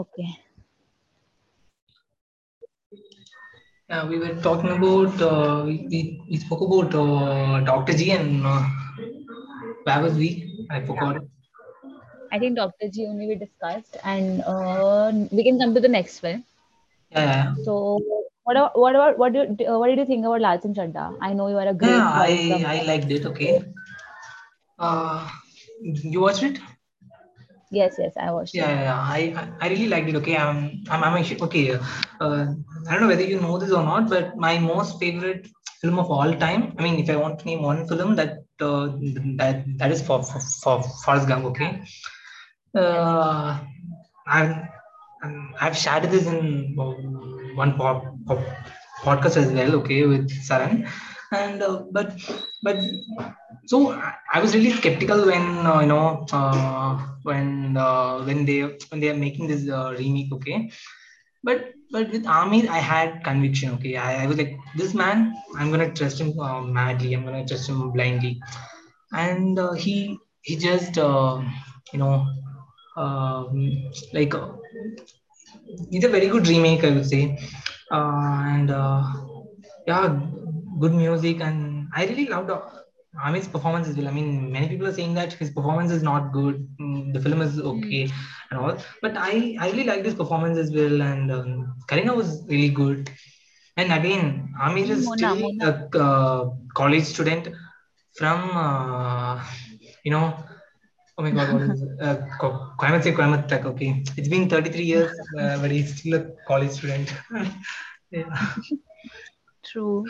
Okay. Yeah, we were talking about uh, we, we, spoke about uh, Dr. G and uh, where was we? I forgot. I think Dr. G only we discussed, and uh, we can come to the next one. Yeah, yeah, So, what about, what about what do you, uh, what did you think about Lal Singh Chaddha? I know you are a great yeah. I I liked it. Okay. Uh, you watched it? Yes, yes, I watched Yeah, yeah, yeah. I I I really liked it. Okay, I'm I'm, I'm actually okay. Uh, I don't know whether you know this or not, but my most favorite film of all time. I mean, if I want to name one film, that uh, that that is for for, for Forrest Gump. Okay. Uh, I've um, I've shared this in uh, one pop, pop, podcast as well. Okay, with Saran, and uh, but but so I, was really skeptical when uh, you know uh, when uh, when they when they are making this uh, remake. Okay, but but with Aamir, I had conviction. Okay, I, I was like, this man, I'm gonna trust him uh, madly. I'm gonna trust him blindly, and he he just you know um, like he's a very good remake, I would say, and yeah, good music, and I really loved Aamir's performance as well. I mean, many people are saying that his performance is not good, mm, the film is Hmm. okay, and all, but I I really liked his performance as well, and um, Kareena was really good. And again, Amir is Mona, still Mona. a uh, college student from, uh, you know, oh my God, what is it? Uh, Coimbatore, okay. It's been 33 years, uh, but he's still a college student. yeah. True.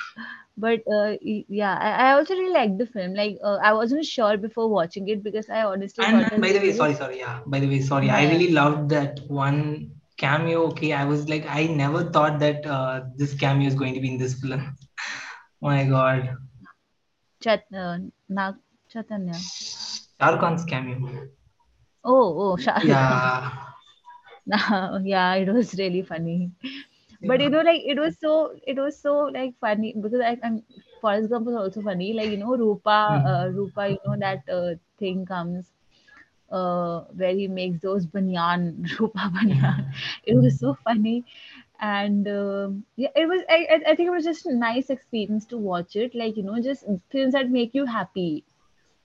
But uh, yeah, I, I also really liked the film. Like, uh, I wasn't sure before watching it because I honestly And, by the way, sorry, sorry, yeah. By the way, sorry. I yeah, yeah. really loved that one cameo. Okay, I was like, I never thought that uh, this cameo is going to be in this film. Oh my God. Chat, uh, Nag Chaitanya. Shah Khan's cameo. Oh, oh, Shah Yeah. Yeah, it was really funny. But you know, like it was so it was so like funny because I, I'm Forrest Gump was also funny. Like you know, Rupa, uh, Mm. Rupa, you know that uh, thing comes uh, where he makes those banyan, Rupa banyan. Mm. It was so funny, and um yeah, it was. I, I think it was just a nice experience to watch it. Like you know, just films that make you happy,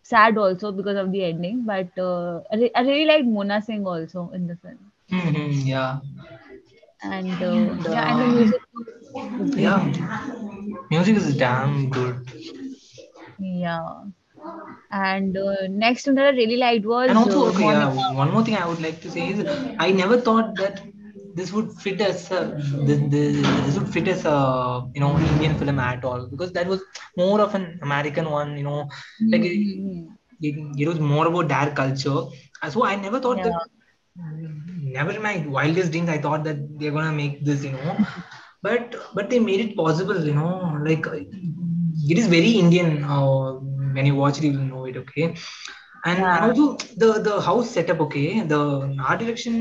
sad also because of the ending. But uh, I, re- I really like Mona Singh also in the film, Mhm, yeah. And uh, And yeah, and the music was, was great. yeah, music is damn good. Yeah. And uh, next one that I really liked was. And was also, uh, okay, yeah, one more thing I would like to say is I never thought that this would fit as a, this, this, this would fit as a you know Indian film at all because that was more of an American one, you know, like it, Mm-hmm. it, it was more about their culture. And So I never thought Yeah. that. Never my wildest dreams, I thought that they're gonna make this, you know, but but they made it possible, you know, like it is very Indian. Uh, when you watch it, you will know it, okay and Yeah. also the the house setup okay the art direction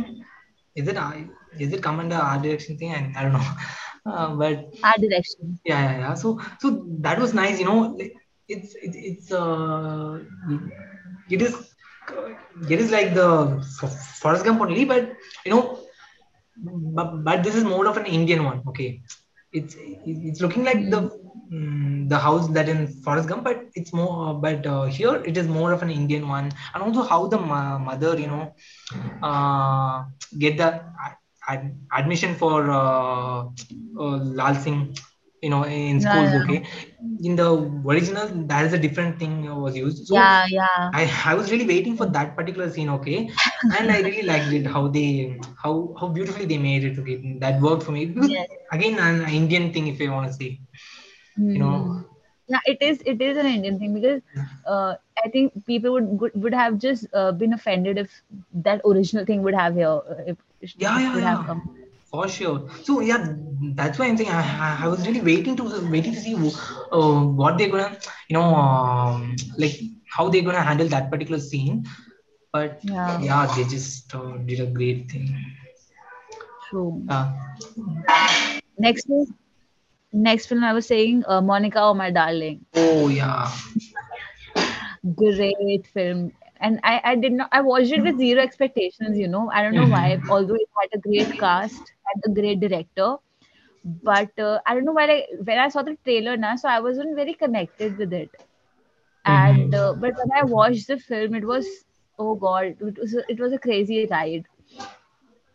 is it I is it come under art direction thing and I don't know uh, but Art direction. yeah yeah yeah so so that was nice you know it's it's it's uh it is it is like the F- Forrest Gump only but you know but, but this is more of an Indian one okay it's it's looking like the Mm. the house that in Forest Gump, but it's more. But uh, here it is more of an Indian one, and also how the mo- mother, you know, uh, get the ad- ad- admission for uh, uh, Lal Singh, you know, in Yeah, schools. yeah. Okay, in the original, that is a different thing was used. So Yeah, yeah. I I was really waiting for that particular scene. Okay, and I really liked it how they how how beautifully they made it. Okay, that worked for me because Yes. again an Indian thing if you want to say you know Mm-hmm. Yeah, it is. It is an Indian thing because uh, I think people would would have just uh, been offended if that original thing would have here, uh, if yeah yeah yeah. For sure so yeah that's why i'm saying i, I was really waiting to waiting to see uh, what they're gonna you know um, like how they're gonna handle that particular scene but Yeah, yeah they just uh, did a great thing true. uh, Next is next film I was saying, uh, Monica, oh my darling. oh yeah Great film. and I, I did not I watched it with zero expectations, you know. I don't know why, although it had a great cast and a great director. But uh, I don't know why like when I saw the trailer now, so I wasn't very connected with it. And Mm-hmm. uh, but when I watched the film, it was oh god, it was a, it was a crazy ride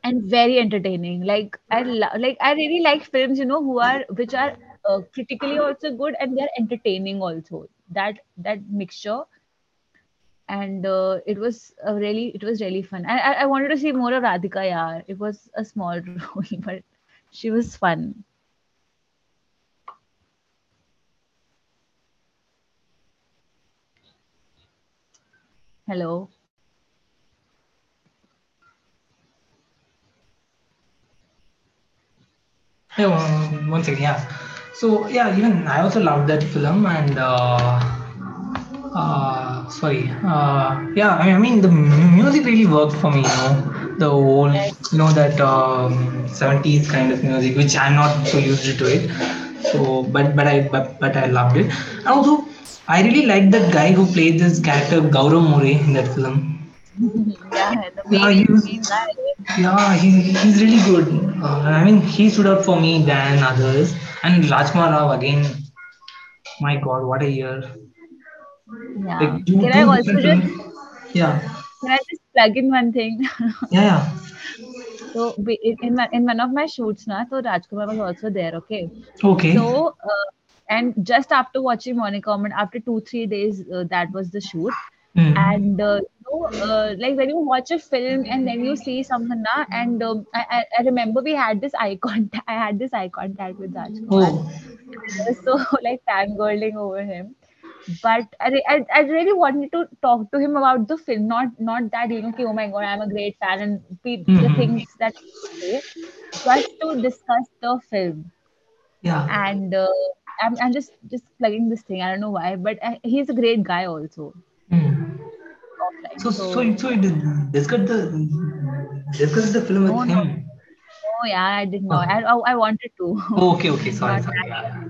and very entertaining. Like I lo- like I really like films, you know, who are which are uh, critically also good and they're entertaining also. That that mixture and uh, it was really it was really fun. I, I I wanted to see more of Radhika. Yeah, it was a small role, but she was fun. Hello. Yeah, one one second. Yeah. So yeah, even I also loved that film, and uh, uh, sorry. Uh, yeah, I mean, I mean, the music really worked for me. You know, the old, you know, that um, 70s kind of music, which I'm not so used to it. So, but but I but, but I loved it. And also, I really liked that guy who played this character Gaurav More in that film. yeah, the Yeah, main he was. Yeah, he, he's really good. Uh, I mean, he stood out for me than others. And Rajkummar Rao again. My God, what a year! Yeah. Like Can I also just. Yeah, can I just plug in one thing? yeah, yeah. So in in, my, in one of my shoots now, so Rajkummar was also there. Okay, Okay. so uh, and just after watching Monica, Comment, after two three days, uh, that was the shoot. Hmm. And uh, you know, uh, like when you watch a film and then you see someone na, and um, I, I remember we had this eye contact. I had this eye contact with Rajkummar. Oh, was so like fangirling over him. But I, I, I really wanted to talk to him about the film, not not that you know, oh my god, I'm a great fan and the hmm things that say, just to discuss the film. yeah. And uh, I'm, I'm just just plugging this thing. I don't know why, but I, he's a great guy also offline. So, so, So you- so you the discuss the film with no, him. no, yeah, I did not. Oh, I I, I wanted to, oh, okay, okay. Sorry, sorry. Yeah, yeah. time.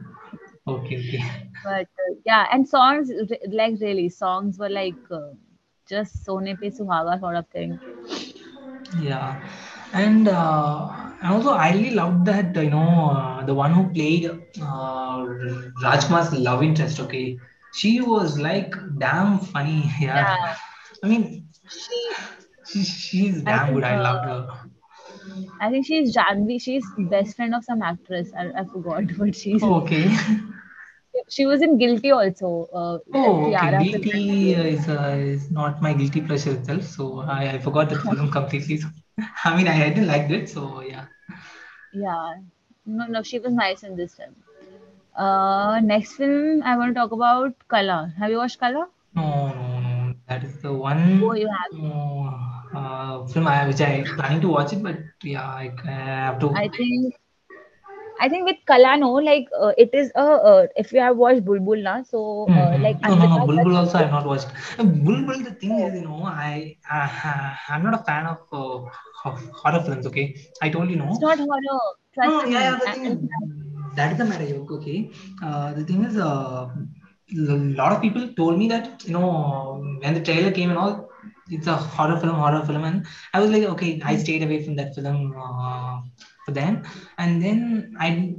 Okay, okay. But uh, yeah, and songs like really songs were like uh, just Sone Pe Suhaga sort of thing. Yeah, and uh, and also I really loved that you know uh, the one who played uh, Rajma's love interest. Okay, she was like damn funny. Yeah, Yeah, I mean she. she, she's I damn good. think. I Uh, loved her. I think she's Janvi. She's best friend of some actress. I, I forgot, but she's. Oh, okay. She was in Guilty also. Uh, Oh, okay. Kiara film. that she Guilty is uh, is not my guilty pleasure itself. So I, I forgot that film completely. So, I mean I, didn't like it. So yeah. Yeah. No, no, she was nice in this film. Uh, next film I want to talk about Qala. Have you watched Qala? No, no, no. That is the Oh, one you have. uh, uh, film I, which I planning to watch it, but yeah, I, I have to. I think I think with Qala, no, like uh, it is a uh, if you have watched Bulbbul na, so uh, hmm like No, no, no. Bulbbul also I have not watched. Uh, Bulbbul, the thing is, you know, I, I I'm not a fan of uh, ho- horror films. Okay, I told you no. it's no. not horror. No, yeah, yeah. The thing is, that is the matter. Okay. Uh, the thing is, uh, a lot of people told me that you know when the trailer came and all, it's a horror film, horror film, and I was like, okay, I stayed away from that film uh, for then, and then I,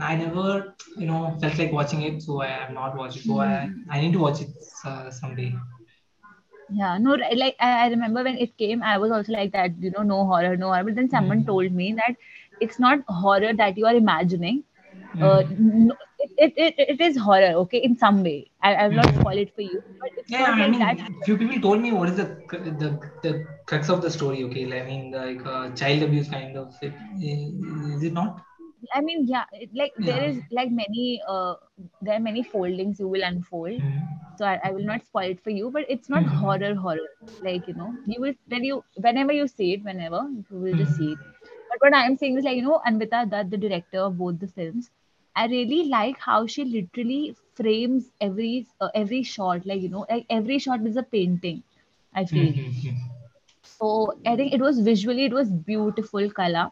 I never, you know, felt like watching it, so I have not watched it. So I, Hmm. I need to watch it uh, someday. Yeah, no, like I, I remember when it came, I was also like that, you know, no horror, no horror. But then someone Mm. told me that it's not horror that you are imagining. Uh, Mm. no, it, it, it, is horror, okay, in some way. I, I will not spoil Mm. it for you, but it's Yeah, I like that. mean, few people told me what is the the the crux of the story. Okay, like, I mean, like uh, child abuse kind of. It, is it not? I mean, yeah, it, like there Yeah. is like many, uh, there are many foldings you will unfold. Mm. So I, I will not spoil it for you, but it's not Mm. horror, horror. Like, you know, you will, when you, whenever you see it, whenever, you will just see it. Mm. But what I am saying is like, you know, Anvita Dutt, the director of both the films, I really like how she literally frames every uh, every shot. Like, you know, like every shot is a painting, I feel. Mm. So I think it was visually, it was beautiful color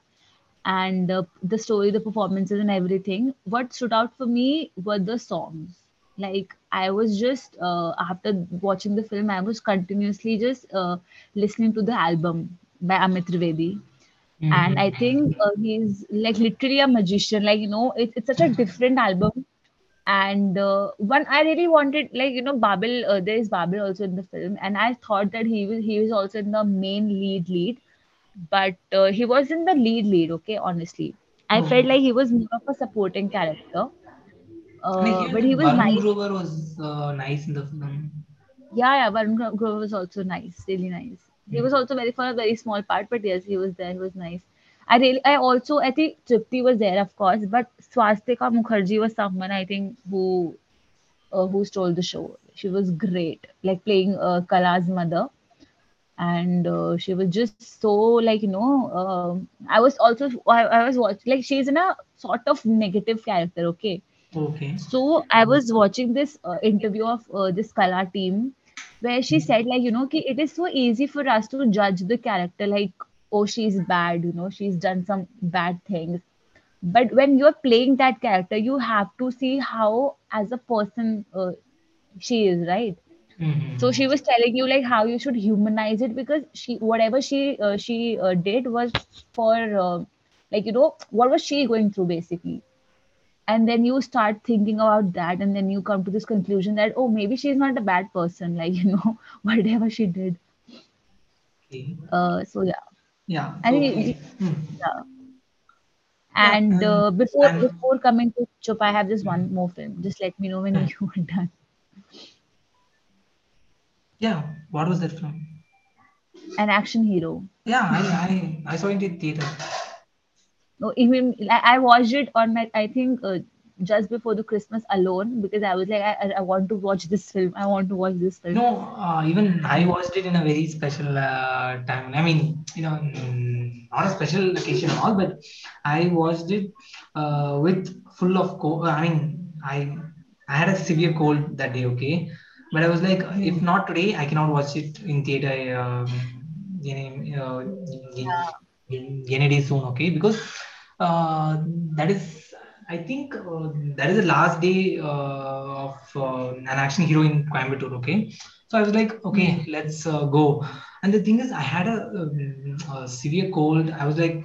and uh, the story, the performances and everything. What stood out for me were the songs. like i was just uh, after watching the film i was continuously just uh, listening to the album by amit trivedi and i Mm-hmm. think uh, he's like literally a magician. Like you know it's, it's such a different album. And uh, one i really wanted like you know babil uh, there is babil also in the film. And i thought that he was he was also in the main lead lead. But uh, he was in the lead lead okay honestly. I felt Oh. like he was more of a supporting character. Uh, but he was Varun nice. Grover was uh, nice in the film. yeah yeah Varun Grover was also nice really nice he was Mm. also very for a very small part but yes he was there he was nice I really, I also, I think Tripti was there, of course, but Swastika Mukherjee was someone I think who uh, who stole the show. She was great, like playing uh, Qala's mother, and uh, she was just so like you know. Um, I was also I, I was watching like she's in a sort of negative character. Okay, Okay. so I was watching this uh, interview of uh, this Kala team where she said like you know ki it is so easy for us to judge the character like oh she's bad you know she's done some bad things. But when you're playing that character you have to see how as a person uh, she is right? So she Mm-hmm. was telling you like how you should humanize it because she whatever she uh, she uh, did was for uh, like you know what was she going through basically and then you start thinking about that and then you come to this conclusion that oh maybe she's not a bad person like you know whatever she did Okay. uh so yeah Yeah. think okay. it- Mm. yeah Yeah. and And uh, before and before coming to chup i have just one mm, more film just let me know when mm. you are done yeah. What was that film? an action hero Yeah, I I I saw it in theater. No even i, I watched it on my i think uh, just before the christmas alone because i was like I, I want to watch this film i want to watch this film No, uh, even I watched it in a very special uh, time. I mean, you know, mm, not a special occasion at all, but I watched it uh, with full of cold. I mean, I I had a severe cold that day. Okay, but I was like, if not today, I cannot watch it in theater. Um, any uh, yeah any day soon. Okay, because that is. I think uh, that is the last day uh, of uh, an action hero in Coimbatore. Okay, so I was like, Hmm. okay, let's uh, go. And the thing is, I had a, um, a severe cold. I was like,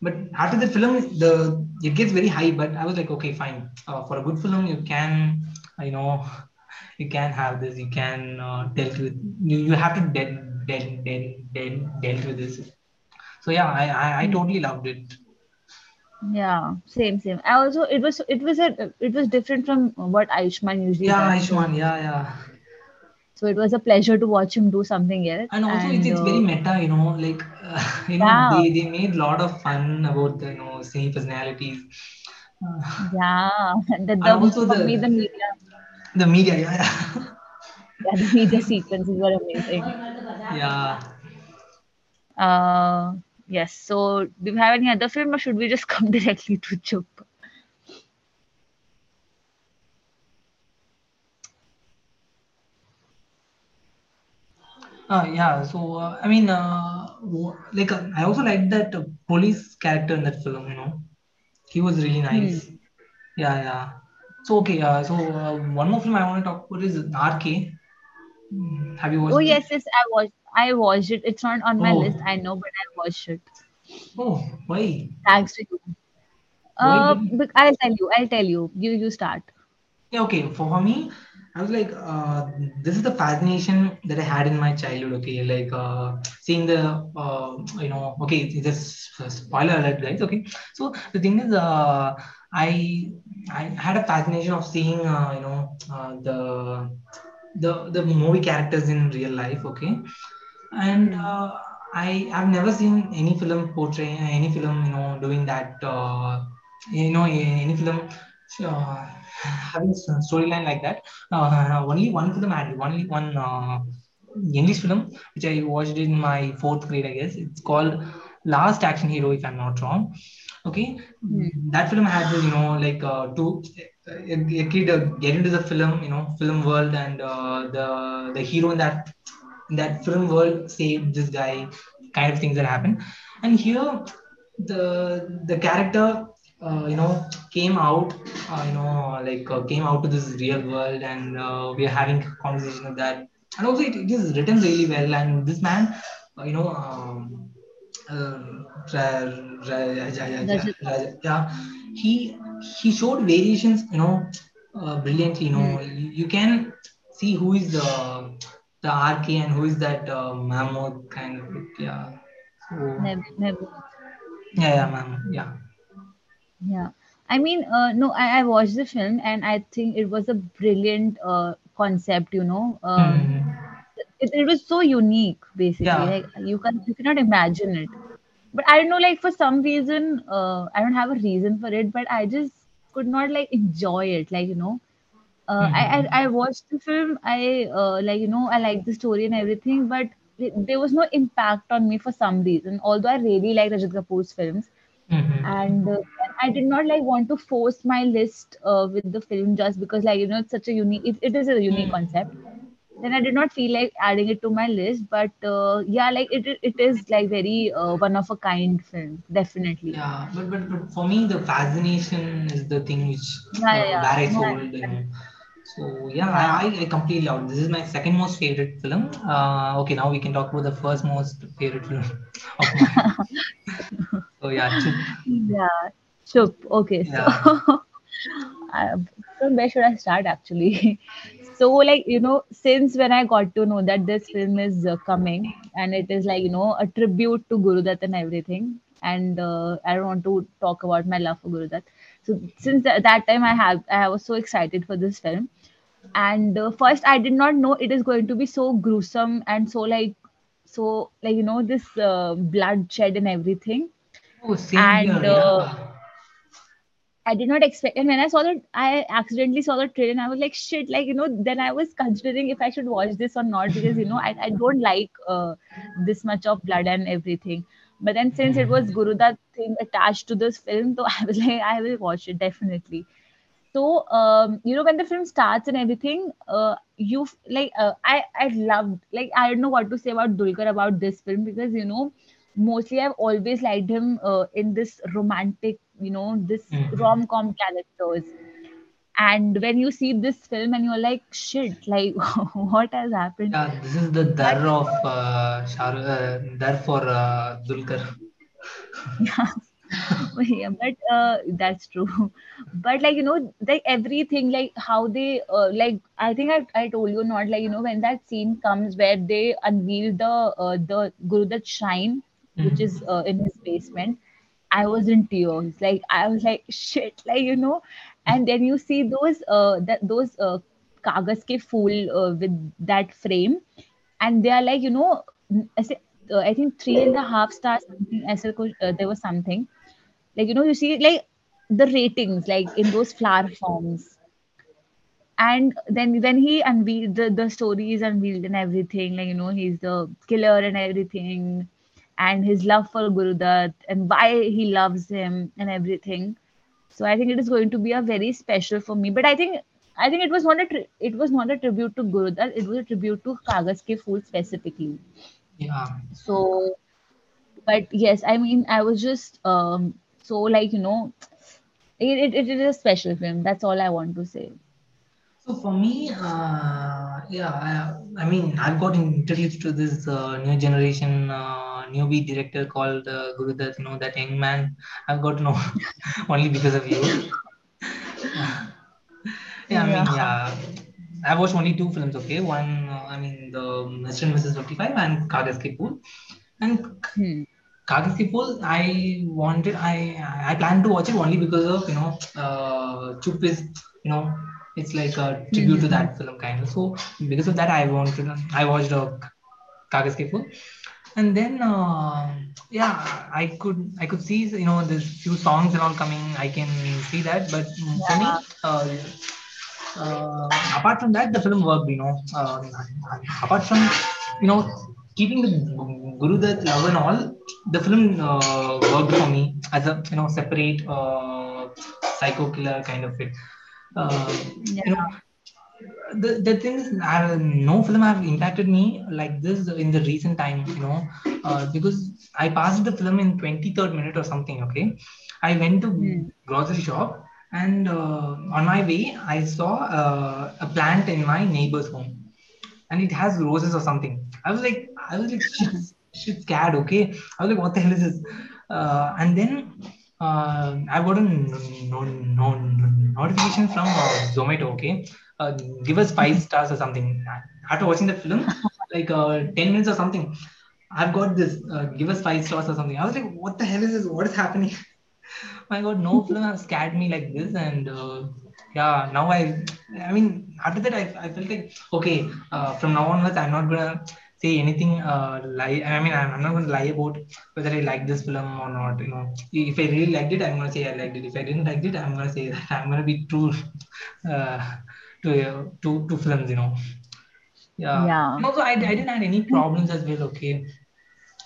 but after the film, the it gets very high. But I was like, okay, fine. Uh, for a good film, you can, uh, you know, you can have this. You can uh, dealt with. You, you have to deal deal deal deal dealt with this. So yeah, I, I I Hmm. totally loved it. Yeah, same, same. I also it was it was a it was different from what Ayushmann usually Yeah, does. Ayushmann. Yeah, yeah. so it was a pleasure to watch him do something else. and also it's, And it's very uh, meta you know like uh, you know they, they made a lot of fun about the you know same personalities yeah, the, the also for me the the media the media yeah yeah yeah the media sequences were amazing. yeah Uh, yes. So do you have any other film, or should we just come directly to Chup? uh, yeah so uh, i mean uh, like uh, i also like that uh, police character in that film you know he was really nice Hmm. yeah yeah so okay uh, so uh, one more film i want to talk about is rk Hmm, have you Oh watched it Oh, yes, yes. I watched. I watched it. It's not on my list. oh I know, but I watched it. oh why Thanks to you. Uh, but I'll tell you. I'll tell you. You you start. Yeah, okay. For me, I was like, uh, this is the fascination that I had in my childhood. Okay, like uh, seeing the, uh, you know, okay, just spoiler alert, guys. Okay, so the thing is, uh, I I had a fascination of seeing, uh, you know, uh, the the the movie characters in real life. Okay, and Hmm. uh, I have never seen any film portraying any film, you know, doing that. Uh, you know, any film uh, having storyline like that. Uh, only one film had only one uh, English film which I watched in my fourth grade, I guess. It's called Last Action Hero, if I'm not wrong. Okay, Hmm. that film had you know like uh, to a, a kid uh, get into the film, you know, film world, and uh, the the hero in that that film world saved this guy, kind of things that happen. And here, the the character. uh, you know came out uh, you know like uh, came out to this real world and uh, we are having conversation of that and also it, it is written really well and this man uh, you know um, uh, yeah he he showed variations you know uh, brilliantly you Hmm. know you, you can see who is the the RK and who is that uh, mammoth kind of yeah so never. yeah yeah mammoth yeah Yeah. I mean, uh, no, I, I watched the film and I think it was a brilliant uh, concept, you know. Um, Hmm. it, it was so unique, basically. yeah Like you can you cannot imagine it. But I don't know, like for some reason, uh, I don't have a reason for it, but I just could not like enjoy it. Like, you know, uh, I, I I Mhm. watched the film. I uh, like you know I like the story and everything, but there was no impact on me for some reason. Although I really like Rajat Kapoor's films, and Mhm. uh, I did not like want to force my list uh, with the film just because like you know it's such a unique it, it is a unique concept. Then I did not feel like adding it to my list, but uh, yeah, like it it is like very uh, one of a kind film, definitely. Yeah, but, but but for me, the fascination is the thing which Yeah, uh, yeah, yeah. I No, I sold, you understand. know. So yeah, I, I, completely love. This is my second most favorite film. Uh, okay, now we can talk about the first most favorite film of mine. So yeah, Chup. Yeah, Chup. Okay, so Yeah. uh, from where should I start actually? So, like, you know, since when I got to know that this film is uh, coming and it is like, you know, a tribute to Guru Dutt and everything, and uh, I don't want to talk about my love for Guru Dutt. So, since th- that time, I have I was so excited for this film, and uh, first I did not know it is going to be so gruesome and so like so like you know this uh, bloodshed and everything Oh, and uh. I did not expect. And when I saw that, I accidentally saw the trailer, and I was like, shit. Like you know, then I was considering if I should watch this or not because you know I, I don't like uh, this much of blood and everything. But then since it was Guru that thing attached to this film, so I was like, I will watch it definitely. So um, you know, when the film starts and everything, uh, you like uh, I I loved like I don't know what to say about Dulquer about this film because you know mostly I've always liked him uh, in this romantic you know this Mhm. rom-com characters and when you see this film and you're like shit like what has happened Yeah, this is the but dar of uh, Shah uh, dar for uh, Dulquer. yeah yeah but uh, that's true. But like you know like everything like how they uh, like i think I, I told you not like you know when that scene comes where they unveil the uh, the Guru Dutt shrine which is Mhm. uh, in his basement i was in tears. Like i was like shit like you know. And then you see those uh that those uh Kaagaz Ke Phool uh, with that frame and they are like you know I say, uh, I think three and a half stars something I said uh, there was something like you know you see like the ratings like in those flower forms. And then when he unveiled the, the story is unveiled and everything like you know he's the killer and everything and his love for Guru Dutt and why he loves him and everything. So I think it is going to be a very special for me. But I think I think it was not a tri- it was not a tribute to Guru Dutt it was a tribute to Kaagaz Ke Phool specifically. Yeah. so but yes i mean i was just um so like you know it, it, it is a special film that's all i want to say So for me, uh, yeah, I, I mean, I've got introduced to this uh, new generation uh, newbie director called uh, Guru Dutt, you know, that young man. I've got to know only because of you. yeah, I mean, yeah, I watched only two films. Okay, one, uh, I mean, the Mr. and Mrs. Fifty Five and Kaagaz Ki Phool. And hmm. Kaagaz Ki I wanted, I I planned to watch it only because of you know, uh, Chup is you know, it's like a tribute to Hmm. that film kind of. So because of that, I wanted, I watched uh, Kaagaz Ki and then uh, yeah, I could I could see you know there's few songs and all coming. I can see that, but mm, for me, uh, uh, apart from that, the film worked. You know, uh, apart from you know keeping the Guru Dutt love and all, the film uh, worked for me as a you know separate uh, psycho killer kind of it. Uh, you know, the, the thing is, I, no film have impacted me like this in the recent time, you know, uh, because I passed the film in 23rd minute or something, okay? I went to Hmm. grocery shop and uh, on my way, I saw uh, a plant in my neighbor's home and it has roses or something. I was like, I was like, shit, shit scared, okay? I was like, what the hell is this? Uh, and then uh, I got a no, no, no, notification from uh, Zomato, okay? Uh, give us five stars or something. After watching the film, like uh, 10 minutes or something, I've got this, uh, give us five stars or something. I was like, what the hell is this? What is happening? my god no film has scared me like this and uh, yeah now i i mean after that i, I felt like okay uh, from now onwards i'm not gonna say anything uh, lie i mean i'm, I'm not gonna lie about whether i like this film or not you know if i really liked it i'm gonna say i liked it if i didn't like it i'm gonna say that i'm gonna be true uh, to uh, to to films you know yeah Yeah. and also I, I didn't have any problems as well okay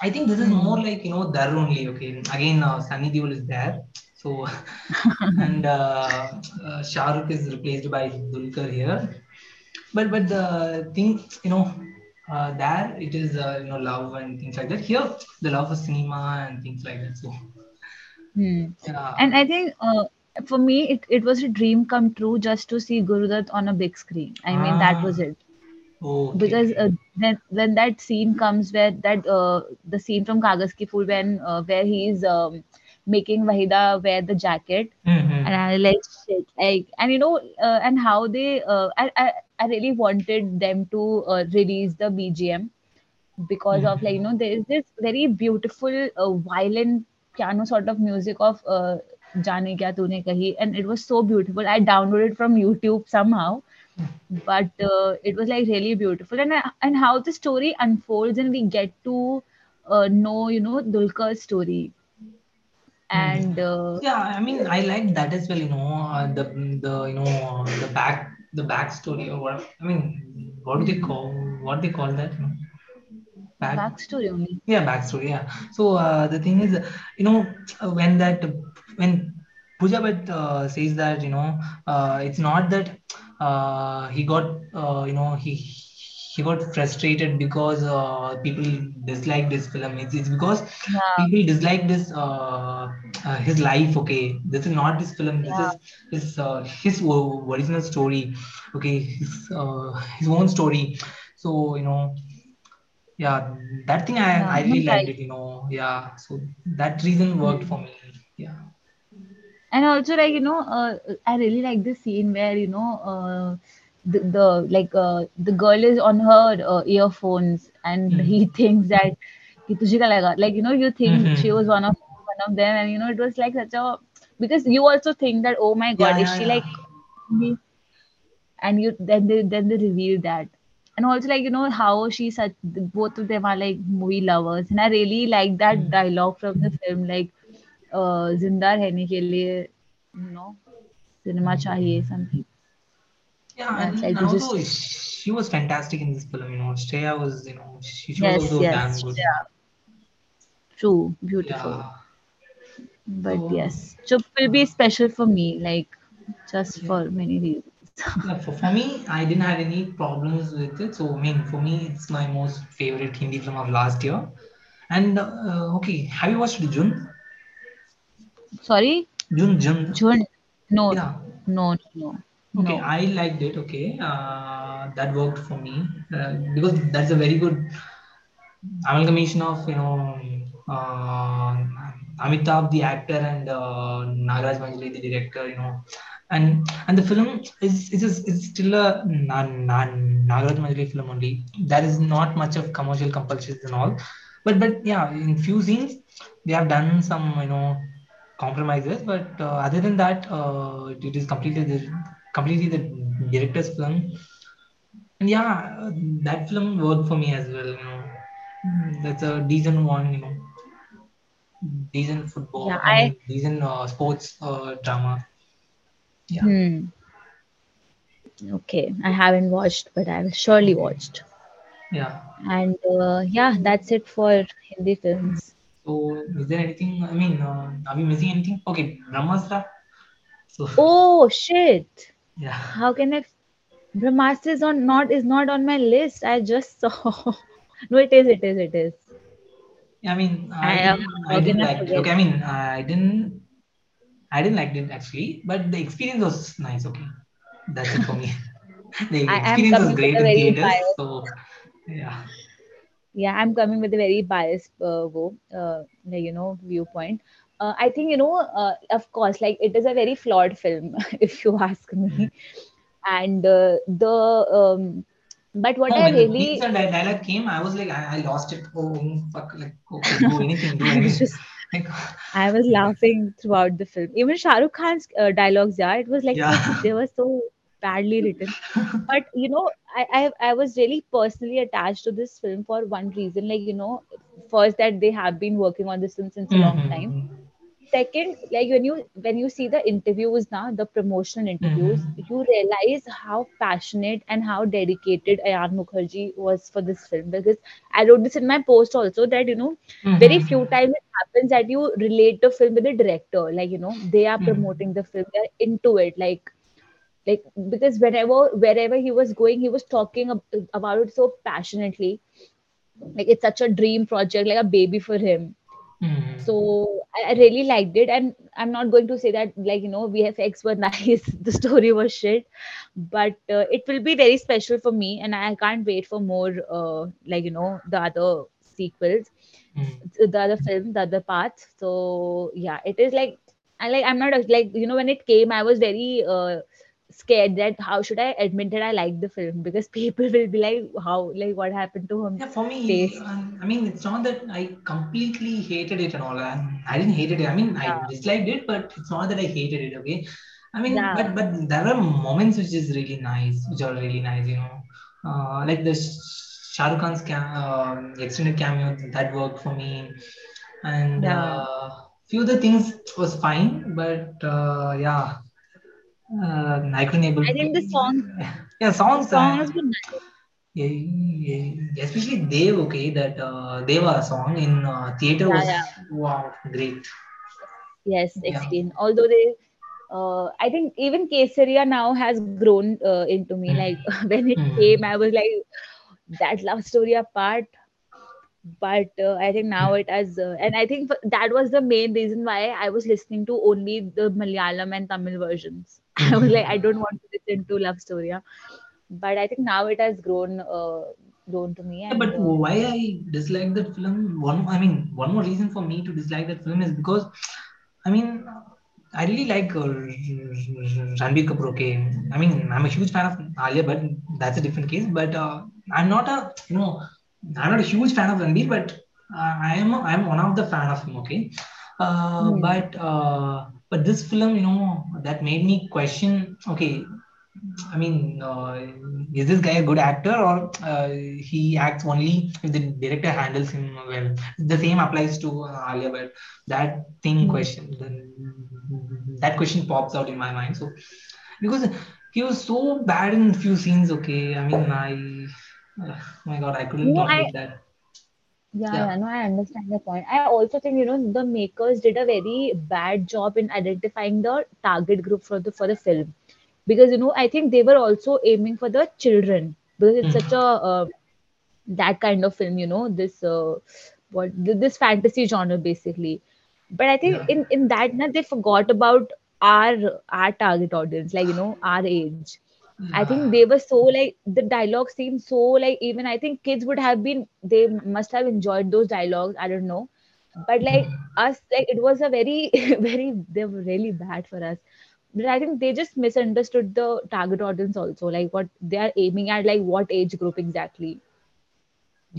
I think this is more Hmm. like you know there only. Okay, again, uh, Sunny Deol is there, so and uh, uh, Shah Rukh is replaced by Dulquer here. But but the thing you know uh, there it is uh, you know love and things like that. Here the love for cinema and things like that. So Hmm. yeah, And I think uh, for me, it, it was a dream come true just to see Guru Dutt on a big screen. I mean, that was ah, it. okay, Because okay. uh, then when that scene comes where that uh, the scene from Kaagaz Ki Phool when uh, where he's um, making Waheeda wear the jacket, and Mm-hmm. I like shit like and you know uh, and how they uh, I, I I really wanted them to uh, release the BGM because mm-hmm. of like you mm-hmm. know there is this very beautiful uh, violin piano sort of music of uh, Jaane Kya Tune Kahi and it was so beautiful. I downloaded from YouTube somehow, but uh, it was like really beautiful and uh, and how the story unfolds and we get to uh, know you know Dulquer's story hmm. and uh, yeah i mean i like that as well you know uh, the the you know uh, the back the backstory or what. I mean, what do they call what they call that? Back backstory only yeah backstory. Yeah. So uh, the thing is, you know, when that when Pooja Bhatt uh, says that you know uh, it's not that uh, he got uh, you know he he got frustrated because uh, people disliked this film. It's, it's because yeah people dislike this uh, uh, his life. Okay, this is not his film. This yeah is his uh, his original story. Okay, his uh, his own story. So you know, yeah, that thing I yeah I really liked it. You know, yeah. So that reason worked Hmm. for me. Yeah. And also, like, you know, uh, I really like the scene where, you know, uh, the, the like uh, the girl is on her uh, earphones and Mm. he thinks that कि तुझे क्या लगा like you know you think she Mm-hmm. was one of one of them and you know it was like such a because you also think that oh my Yeah, god is yeah, she yeah. like me and you then they then they reveal that and also like you know how she such both of them are like movie lovers and I really like that Mm. dialogue from the film like uh, जिंदा रहने के लिए you know cinema chahiye something yeah, and, like also just she was fantastic in this film. You know, Shreya was you know she, she was yes also damn yes good. yeah true beautiful Yeah. but So yes Chup will be special for me like just yeah. for many reasons Yeah, for, for me, I didn't have any problems with it. So, I mean, for me, it's my most favorite Hindi film of last year. And uh, okay, have you watched Jun? sorry Jun, Jun. Jhund no Yeah. no no Okay, no I liked it. Okay, uh, that worked for me uh, because that's a very good amalgamation of you know uh, Amitabh the actor and uh, Nagraj Manjule the director. You know, and and the film is is is still a na- na- Nagraj Manjule film only. There is not much of commercial compulsions and all, but but yeah, in few scenes they have done some you know compromises, but uh, other than that, uh, it, it is completely completely the director's film. And yeah, that film worked for me as well. You know, Mm, that's a decent one. You know, decent football. I I decent uh, sports uh, drama. Yeah. hmm okay I haven't watched but I've surely watched Yeah. and uh, yeah that's it for Hindi films So, is there anything? I mean, uh, are we missing anything? Okay, Brahmastra. So, oh shit yeah. how can I Brahmastra is on not is not on my list. I just saw. no, it is. It is. It is. I mean, I I am. didn't, I didn't like it. Okay, I mean, I didn't, I didn't like it actually, but the experience was nice. Okay, that's it for me. The experience was great in theaters, so yeah. Yeah, I'm coming with a very biased uh, go, uh, you know, viewpoint. Uh, I think you know, uh, of course, like it is a very flawed film, if you ask me. And uh, the um, but what No, I when the really and dialogue came, I was like, I, I lost it. Oh, fuck! Like, okay, do anything, do I was anything. Like, I was laughing throughout the film. Even Shah Rukh Khan's uh, dialogues, yeah, it was like yeah. they were so badly written. But you know, I, I I was really personally attached to this film for one reason. Like you know, first that they have been working on this film since a long time. Second, like when you when you see the interviews now, the promotional interviews, Mm-hmm. you realize how passionate and how dedicated Ayan Mukerji was for this film. Because I wrote this in my post also that you know, very Mm-hmm. few times it happens that you relate the film with the director. Like you know, they are Mm-hmm. promoting the film, they're into it. Like like because whenever wherever he was going, he was talking about it so passionately. Like it's such a dream project, like a baby for him Mm-hmm. so I, I really liked it, and I'm not going to say that like you know VFX were nice, the story was shit, but uh, it will be very special for me, and I can't wait for more uh, like you know the other sequels, the other film, the other parts. So yeah, it is like I like I'm not like you know when it came, I was very uh, scared that how should I admit that I like the film because people will be like how like what happened to him Yeah, for me, um, I mean, it's not that I completely hated it and all. I, I didn't hate it. I mean, I disliked it, but it's not that I hated it. Okay, I mean, yeah, but but there are moments which is really nice, which are really nice. You know, uh, like the Shah Rukh Khan's cam- uh, extended cameo that worked for me, and yeah. uh, few other things was fine, but uh, yeah, uh, I couldn't able. I think the songs Yeah, songs. Uh, songs were nice. yeah, yeah, especially Dev, okay, that uh, Deva song in uh, theater was yeah. wow, great. Yes, explain. Although they, uh, I think even Kesariya now has grown uh, into me. Mm. Like when it came, Mm. I was like, that love story apart. But uh, I think now it has, uh, and I think that was the main reason why I was listening to only the Malayalam and Tamil versions. I was like, I Mm. don't want to listen to love story. But I think now it has grown, uh, grown to me, Yeah, but uh, why I dislike that film? One, I mean, one more reason for me to dislike that film is because, I mean, I really like uh, Ranbir Kapoor. Okay, I mean, I'm a huge fan of Alia, but that's a different case. But uh, I'm not a, you know, I'm not a huge fan of Ranbir, but uh, I am, I'm one of the fan of him. Okay, uh, hmm, but uh, but this film, you know, that made me question. Okay, I mean, uh, is this guy a good actor or uh, he acts only if the director handles him well? The same applies to uh, Alia Bhatt. That thing hmm. question, that question pops out in my mind. So because he was so bad in few scenes. Okay, I mean, I, uh, my God, I couldn't you know, I that. Yeah, Yeah. yeah, no, I understand the point. I also think, you know, the makers did a very bad job in identifying the target group for the for the film. Because, you know, I think they were also aiming for the children because it's such a Mm. uh, that kind of film, you know, this uh, what this fantasy genre basically. But I think Yeah. in in that they forgot about our our target audience, like you know, our age. I think they were so like the dialogue seemed so like even I think kids would have been they must have enjoyed those dialogues. I don't know, but like Mm. us, like it was a very very they were really bad for us. But I think they just misunderstood the target audience also, like what they are aiming at, like what age group exactly.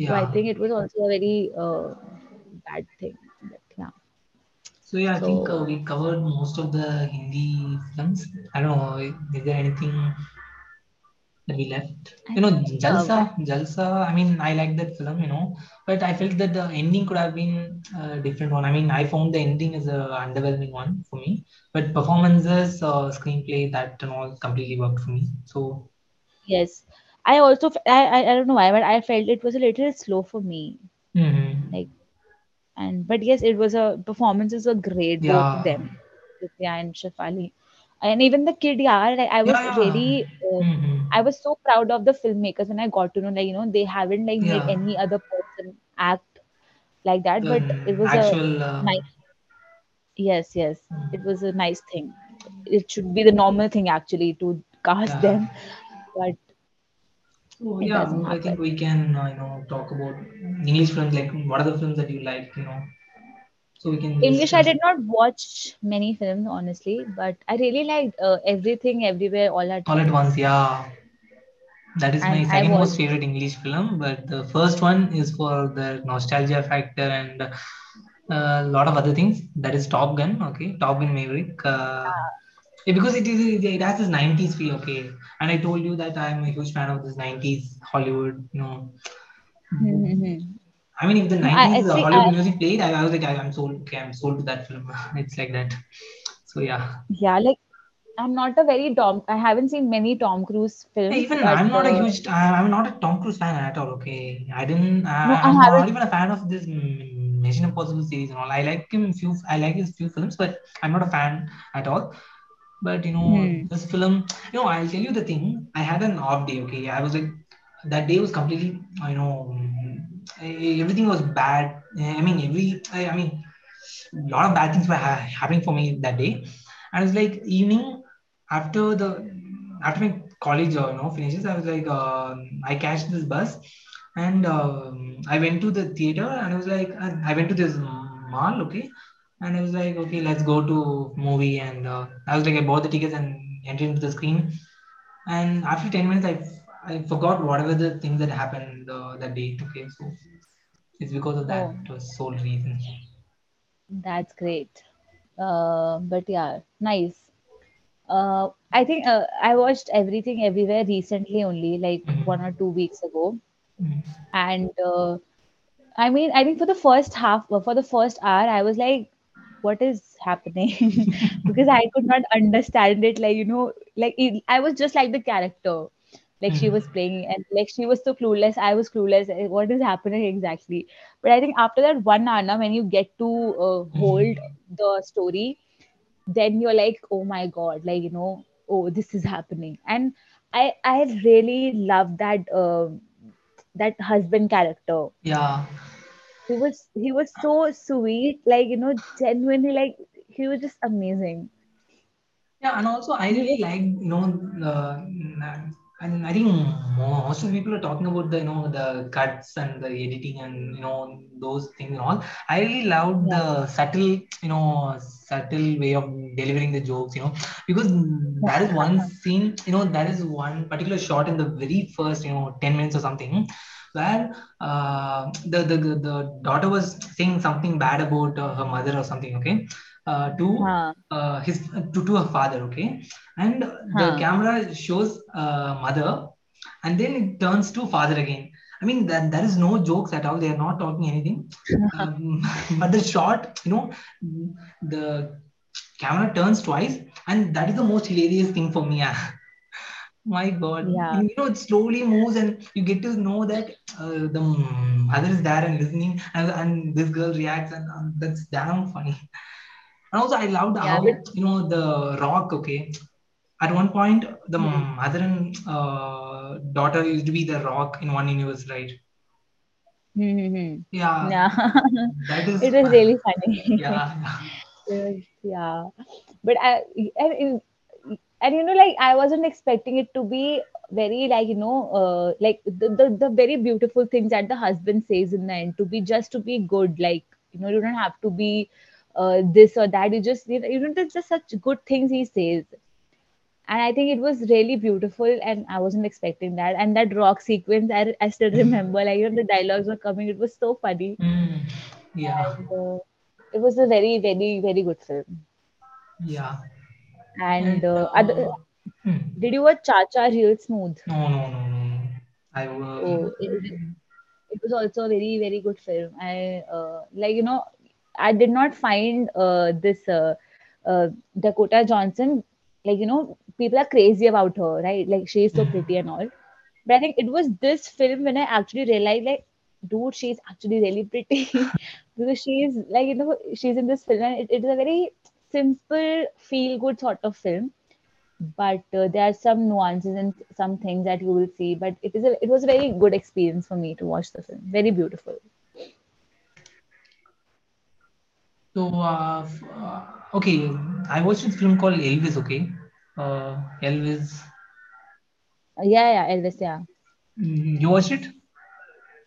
So I think it was also a very uh, bad thing. But yeah. So yeah, I think uh, we covered most of the Hindi films. I don't know, is there anything we left. I You know, Jalsa, Jalsa. I mean, I like that film, you know, but I felt that the ending could have been a different one. I mean, I found the ending as a underwhelming one for me, but performances, uh, screenplay, that and all completely worked for me. So, yes, I also I I don't know why, but I felt it was a little slow for me. hmm Like and but yes, it was a performances were great, both of them, Nitya and Shefali, and even the kid. Yeah, like, I was yeah. really. Uh, hmm I was so proud of the filmmakers when I got to know like you know they haven't like made any other person act like that, the but it was a uh, nice. Yes, yes, it was a nice thing. It should be the normal thing actually to cast yeah them, but so it yeah i think we can uh, you know talk about english films like what are the films that you like you know so we can English, I did not watch many films honestly, but I really liked uh, everything, everywhere, all at all at once, yeah. That is my and second most favorite english film but the first one is for the nostalgia factor and a lot of other things. That is top gun okay? Top gun maverick uh, yeah, because it is it has this 90s feel okay? And i told you that i'm a huge fan of this 90s hollywood you know I mean, if the No, I 90s uh, Hollywood I, music played, I, I was like, I, I'm sold. Okay, I'm sold to that film. it's like that. So yeah. yeah, like I'm not a very Tom. I haven't seen many Tom Cruise Hey, films, even I'm not a uh, huge. I, I'm not a Tom Cruise fan at all. Okay, I didn't. no, I, I I'm haven't. not even a fan of this Mission Impossible series and all. I like him few. I like his few films, but I'm not a fan at all. But you know, Hmm. this film. You know, I'll tell you the thing. I had an off day. Okay, I was like, that day was completely. You know, everything was bad. I mean, every. I, I mean, a lot of bad things were ha- happening for me that day and it's like evening after the after my college uh, you know finishes i was like um i catch this bus and um, i went to the theater and i was like and i went to this mall okay and i was like okay let's go to movie and uh, i was like i bought the tickets and entered into the screen and after 10 minutes i i forgot whatever the things that happened uh, that day okay so it's because of that Oh, sole reason that's great. Uh, but yeah, nice. Uh, I think uh, I watched Everything Everywhere recently only, like one or two weeks ago, Mhm. and uh, I mean, I think for the first half, uh, for the first hour, I was like, what is happening? because I could not understand it. Like, you know, like it, I was just like the character, like she Mhm. was playing, and like she was so clueless. I was clueless. eh, What is happening exactly? But I think after that one hour, now, when you get to uh, hold Mhm. the story, then you're like, oh my God, like, you know, oh, this is happening. And I, I really love that, uh, that husband character Yeah, he was he was so sweet, like you know, genuinely like he was just amazing. yeah, and also I really like you know uh, and I think most of the people are talking about the you know the cuts and the editing and you know those things and all. I really loved yeah. the subtle you know subtle way of delivering the jokes you know because that is one scene you know that is one particular shot in the very first you know ten minutes or something where uh, the, the the daughter was saying something bad about uh, her mother or something okay uh, to uh, his to, to her father okay and the camera shows uh, mother and then it turns to father again. I mean that there is no jokes at all. They are not talking anything. Um, but the shot you know the camera turns twice and that is the most hilarious thing for me. My god. Yeah, you know it slowly moves and you get to know that uh, the mother is there and listening and, and this girl reacts and um, that's damn funny. And also i loved yeah, but how you know the rock okay at one point the hmm, mother and uh, daughter used to be the rock in one universe right? Hmm, hmm, hmm. yeah. Yeah. that is it was really funny. yeah. Yeah, but I and, and you know like I wasn't expecting it to be very like you know uh, like the, the the very beautiful things that the husband says in the end to be just to be good like you know you don't have to be uh, this or that. You just you know you know, there's just such good things he says and I think it was really beautiful, and I wasn't expecting that. And that rock sequence, I, I still remember, like you know, the dialogues were coming. It was so funny, Mm, yeah and uh, it was a very, very, very good film. yeah and And uh, other, uh, hmm. did you watch Cha Cha Real Smooth? no no no no i will Oh, it, it was also a very, very good film. I uh, like you know, I did not find uh, this uh, uh, Dakota Johnson like you know people are crazy about her, right? Like she is so pretty and all But I think it was this film when I actually realized, like, dude, she's actually really pretty because she's like, you know, she's in this film, and it, it is a very simple, feel good sort of film. but uh, there are some nuances and some things that you will see. But it is a, it was a very good experience for me to watch the film. Very beautiful. So, uh, uh, okay, I watched this film called Elvis. Okay, uh, Elvis. Yeah, yeah, Elvis. Yeah. Mm, You watched it?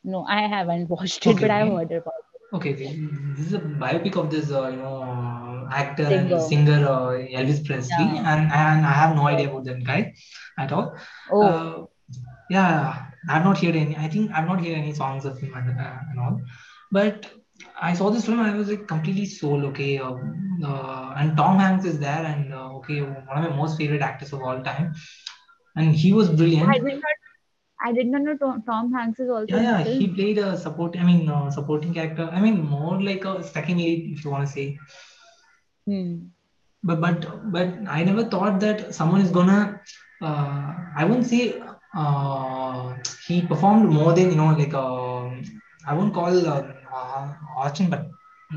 No, I haven't watched it, Okay, but I've heard about Okay, okay. This is a biopic of this, uh, you know, uh, actor it. and Singer. singer uh, Elvis Presley, Yeah. and and I have no idea about that guy at all. Oh. Uh, yeah, I've not heard any. I think I've not heard any songs of him and, uh, and all. But I saw this film. I was like completely sold. Okay, um, uh, and Tom Hanks is there, and uh, okay, one of my most favorite actors of all time, and he was brilliant. I did not. I did not know Tom, Tom Hanks is also Yeah, yeah, he played a support. I mean, uh, supporting character. I mean, more like a second lead, if you want to say. Hmm. But but but I never thought that someone is gonna. Uh, I won't say uh, he performed more than you know, like uh, I won't call uh, uh, Austin, but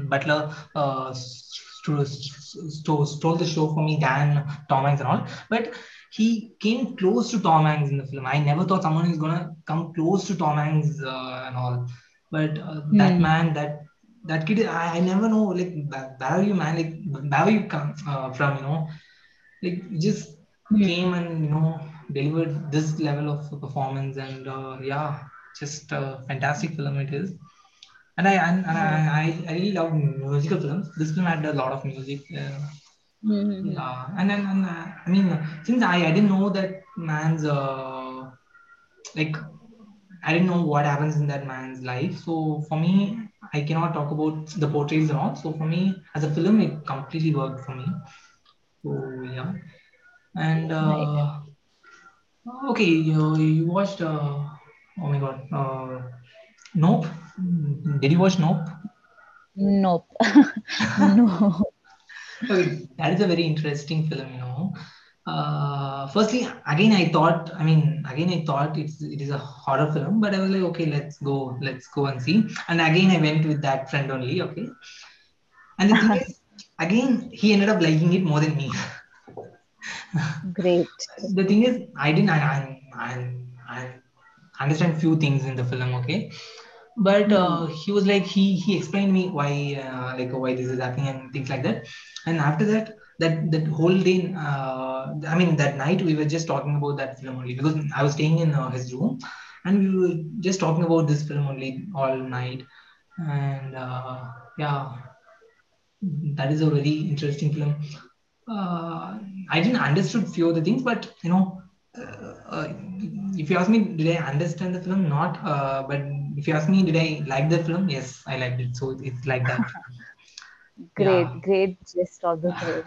Butler uh, stole, stole, the show for me than Tom Hanks and all. But he came close to Tom Hanks in the film. I never thought someone is gonna come close to Tom Hanks uh, and all. But uh, that Hmm. man, that that kid, I, I never know like where where are you man, like where are you come uh, from, you know, like just Hmm. came and you know delivered this level of performance and uh, yeah, just a fantastic film it is. And I and, and. I, I I really love musical films. This film had a lot of music. Uh, Hmm. hmm, hmm. yeah, and then and, uh, I mean, since I, I didn't know that man's uh, like I didn't know what happens in that man's life. So for me, I cannot talk about the portrayals and all. So for me, as a film, it completely worked for me. So yeah, and uh, okay, you you watched uh, oh my god, uh, Nope. Did you watch Nope? Nope. No. Okay, that is a very interesting film, you know. Uh, firstly, again, I thought, I mean, again, I thought it's it is a horror film, but I was like, okay, let's go, let's go and see. And again, I went with that friend only, okay. And the thing is, again, he ended up liking it more than me. Great. the thing is, I didn't, I, I, I, I understand few things in the film, okay. But Hmm. uh, he was like, he he explained me why, uh, like why this is happening and things like that. And after that, that that whole day, uh, I mean, that night we were just talking about that film only because I was staying in uh, his room, and we were just talking about this film only all night. And uh, yeah, that is a really interesting film. Uh, I didn't understood few of the things, but you know, uh, uh, if you ask me, did I understand the film? Not. Uh, but if you ask me, did I like the film? Yes, I liked it. So it's like that. Yeah, Great. Great gist of the film.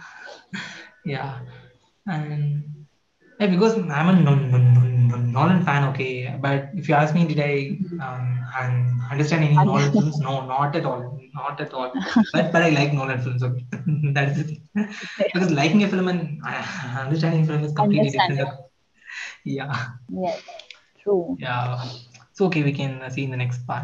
yeah, and yeah, because I'm a Nolan fan. Okay, but if you ask me, did I um, understand any Nolan films? No, not at all. Not at all. But but I like Nolan films. Okay, that is the thing. Because liking a film and uh, understanding a film is completely different. Yeah, Yes. True. yeah. So okay, we can see in the next part.